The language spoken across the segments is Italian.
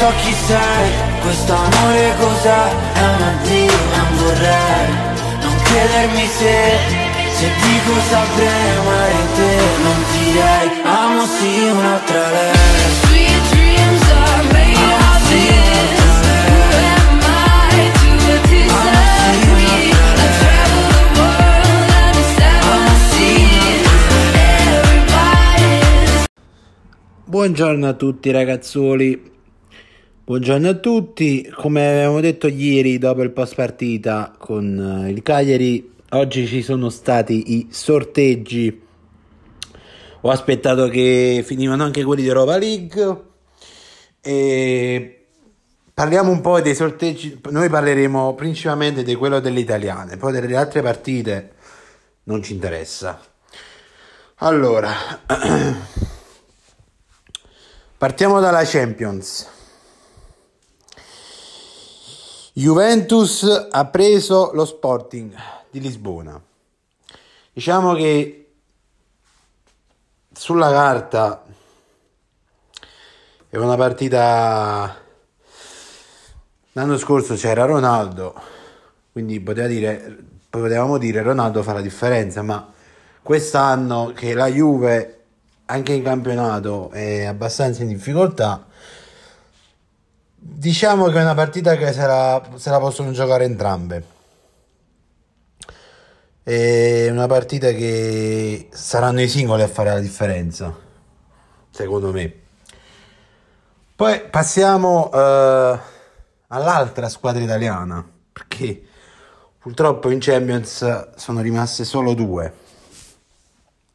so chi sei, questo amore cos'è? È un addio, un vorrei Non credermi se, se dico sapremo eri te Non direi, amo sì un'altra lei Sweet dreams are made of this. Who am I to disagree? I travel the world and the seven seas. Everybody's Buongiorno a tutti ragazzuoli, buongiorno a tutti, come avevamo detto ieri dopo il post partita con eh, il Cagliari, oggi ci sono stati i sorteggi, ho aspettato che finivano anche quelli di Europa League e parliamo un po' dei sorteggi, noi parleremo principalmente di quello delle italiane, poi delle altre partite non ci interessa. Allora... Partiamo dalla Champions. Juventus ha preso lo Sporting di Lisbona. Diciamo che sulla carta è una partita. L'anno scorso c'era Ronaldo, quindi dire, potevamo dire Ronaldo fa la differenza, ma quest'anno che la Juve anche in campionato è abbastanza in difficoltà. Diciamo che è una partita che se la, se la possono giocare entrambe. È una partita che saranno i singoli a fare la differenza, secondo me. Poi passiamo eh, all'altra squadra italiana, perché purtroppo in Champions sono rimaste solo due.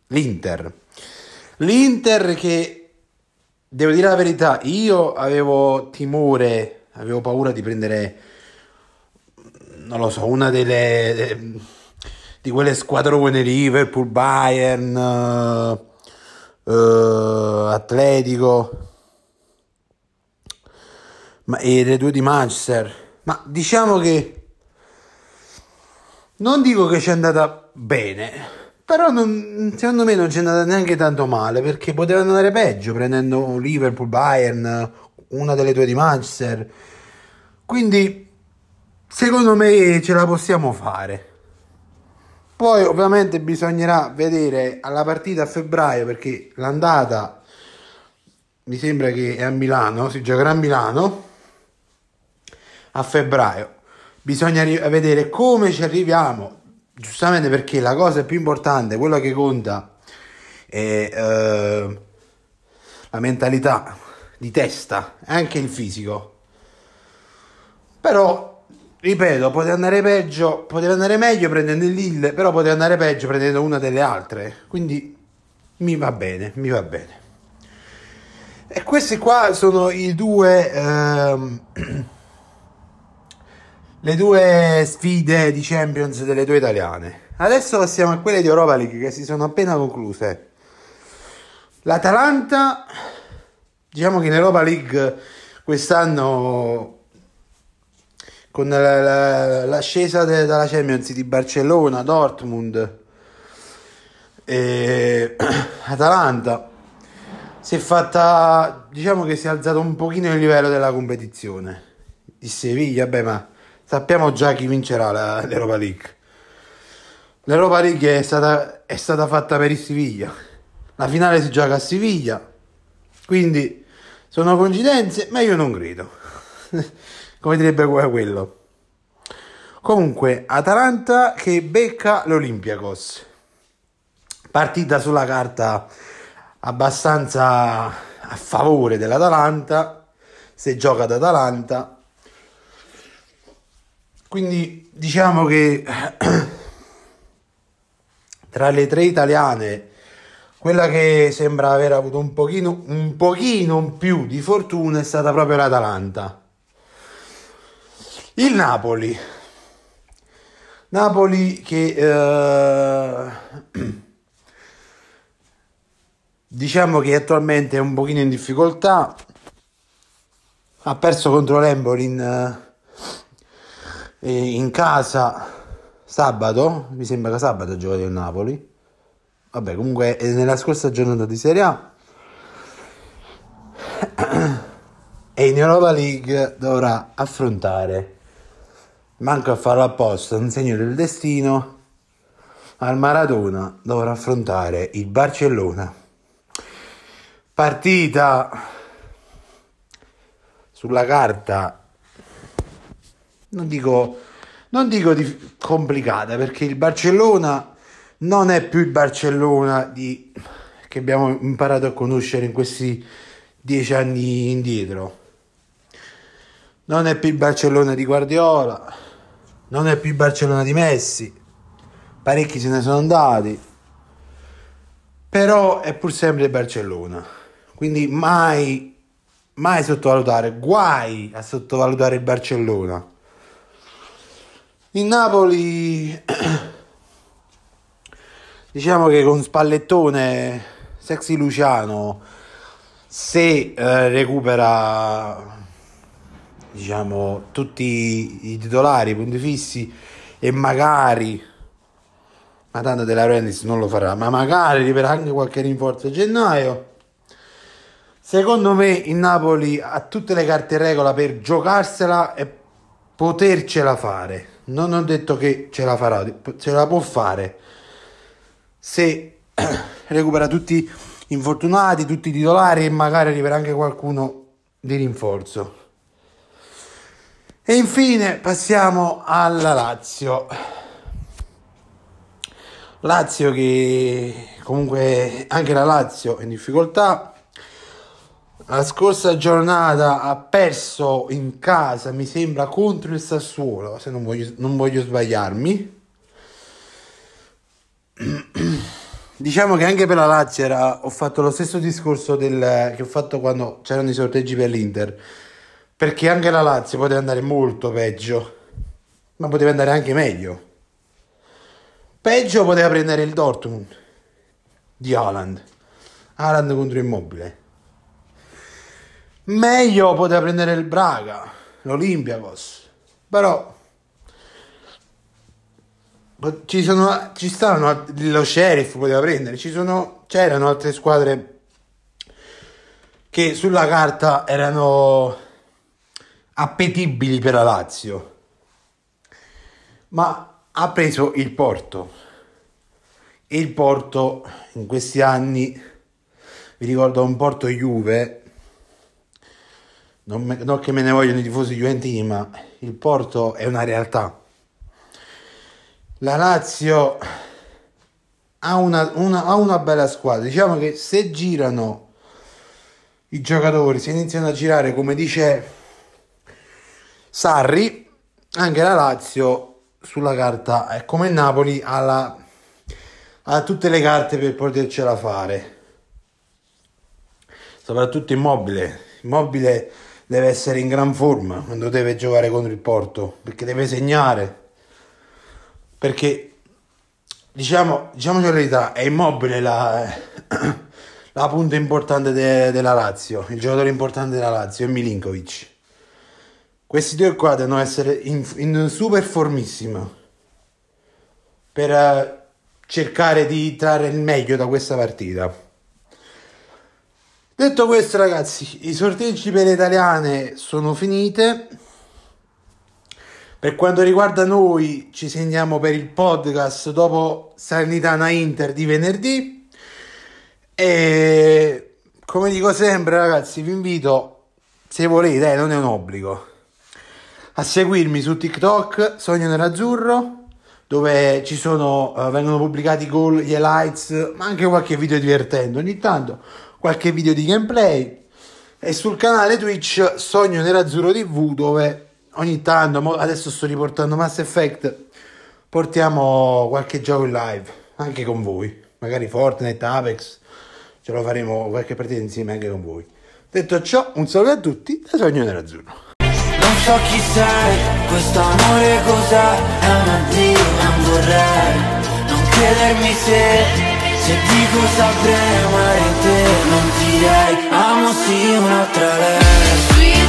L'Inter. L'Inter che, devo dire la verità, io avevo timore, avevo paura di prendere, non lo so, una delle, di quelle squadrone Liverpool, Bayern, eh, eh, Atletico, ma, e le due di Manchester. Ma diciamo che non dico che ci è andata bene, però non- secondo me non ci è andata neanche tanto male perché potevano andare peggio prendendo Liverpool, Bayern, una delle due di Manchester. Quindi secondo me ce la possiamo fare. Poi ovviamente bisognerà vedere alla partita a febbraio perché l'andata mi sembra che è a Milano, si giocherà a Milano a febbraio. Bisogna vedere come ci arriviamo, giustamente perché la cosa più importante, quello che conta è eh, la mentalità di testa anche il fisico. Però, ripeto, poteva andare peggio, poteva andare meglio prendendo il Lille, però poteva andare peggio prendendo una delle altre. Quindi mi va bene, mi va bene. E questi qua sono i due... ehm, le due sfide di Champions delle due italiane. Adesso passiamo a quelle di Europa League che si sono appena concluse. L'Atalanta, diciamo che in Europa League quest'anno con la- la- l'ascesa de- dalla Champions di Barcellona, Dortmund e Atalanta si è fatta, diciamo che si è alzato un pochino il livello della competizione. Il Sevilla, beh, ma sappiamo già chi vincerà la- l'Europa League. L'Europa League è stata, è stata fatta per il Siviglia. La finale si gioca a Siviglia. Quindi sono coincidenze, ma io non credo. Come direbbe que- quello. Comunque, Atalanta che becca l'Olympiakos. Partita sulla carta abbastanza a favore dell'Atalanta. Se gioca ad Atalanta. Quindi diciamo che tra le tre italiane, quella che sembra aver avuto un pochino, un pochino più di fortuna è stata proprio l'Atalanta. Il Napoli. Napoli che eh, diciamo che attualmente è un pochino in difficoltà. Ha perso contro l'Emboli in, eh, in casa sabato, mi sembra che sabato ha giocato il Napoli. Vabbè, comunque è nella scorsa giornata di Serie A. e in Europa League dovrà affrontare, manco a farlo apposta, un segno del destino, al Maradona dovrà affrontare il Barcellona. Partita sulla carta, non dico, non dico di- complicata, perché il Barcellona non è più il Barcellona di- che abbiamo imparato a conoscere in questi dieci anni indietro. Non è più il Barcellona di Guardiola, non è più il Barcellona di Messi, parecchi se ne sono andati, però è pur sempre il Barcellona. Quindi mai, mai sottovalutare, guai a sottovalutare il Barcellona. Il Napoli, diciamo che con Spallettone, Sexy Luciano, se eh, recupera diciamo tutti i titolari, i punti fissi e magari ma tanto della Rendis non lo farà, ma magari arriverà anche qualche rinforzo a gennaio. Secondo me il Napoli ha tutte le carte in regola per giocarsela e potercela fare. Non ho detto che ce la farà, ce la può fare. Se recupera tutti infortunati, tutti i titolari e magari arriverà anche qualcuno di rinforzo. E infine passiamo alla Lazio. Lazio che comunque anche la Lazio è in difficoltà. La scorsa giornata ha perso in casa, mi sembra, contro il Sassuolo, se non voglio, non voglio sbagliarmi. Diciamo che anche per la Lazio era- ho fatto lo stesso discorso del- che ho fatto quando c'erano i sorteggi per l'Inter. Perché anche la Lazio poteva andare molto peggio, ma poteva andare anche meglio. Peggio poteva prendere il Dortmund di Haaland. Haaland contro Immobile. Meglio poteva prendere il Braga, l'Olympiakos. Però ci sono ci stanno lo Sheriff poteva prendere, sono c'erano altre squadre che sulla carta erano appetibili per la Lazio. Ma ha preso il Porto e il Porto in questi anni vi ricordo un Porto Juve non, me- non che me ne vogliono i tifosi juventini ma il Porto è una realtà. La Lazio ha una, una- ha una bella squadra. Diciamo che se girano i giocatori se iniziano a girare come dice Sarri anche la Lazio sulla carta è come Napoli ha, la- ha tutte le carte per potercela fare. Soprattutto immobile. Immobile deve essere in gran forma quando deve giocare contro il Porto perché deve segnare perché diciamo diciamoci la verità è immobile la, la punta importante de- della Lazio il giocatore importante della Lazio è Milinkovic questi due qua devono essere in, in super formissima per eh, cercare di trarre il meglio da questa partita. Detto questo, ragazzi, i sorteggi per le italiane sono finite. Per quanto riguarda noi, ci segniamo per il podcast dopo Salernitana Inter di venerdì. E come dico sempre, ragazzi, vi invito, se volete, eh, non è un obbligo, a seguirmi su TikTok, Sogno Nerazzurro, dove ci sono, eh, vengono pubblicati i gol, gli highlights, ma anche qualche video divertente, ogni tanto qualche video di gameplay. E sul canale Twitch Sogno Nerazzurro TV, dove ogni tanto, adesso sto riportando Mass Effect, portiamo qualche gioco in live, anche con voi, magari Fortnite, Apex, ce lo faremo qualche partita insieme anche con voi. Detto ciò, un saluto a tutti da Sogno Nerazzurro. Non so chi sei, questo amore cos'è, è un addio, non vorrei Non chiedermi se, c'è chi cosa saprei amare te Non direi amo sì un'altra lei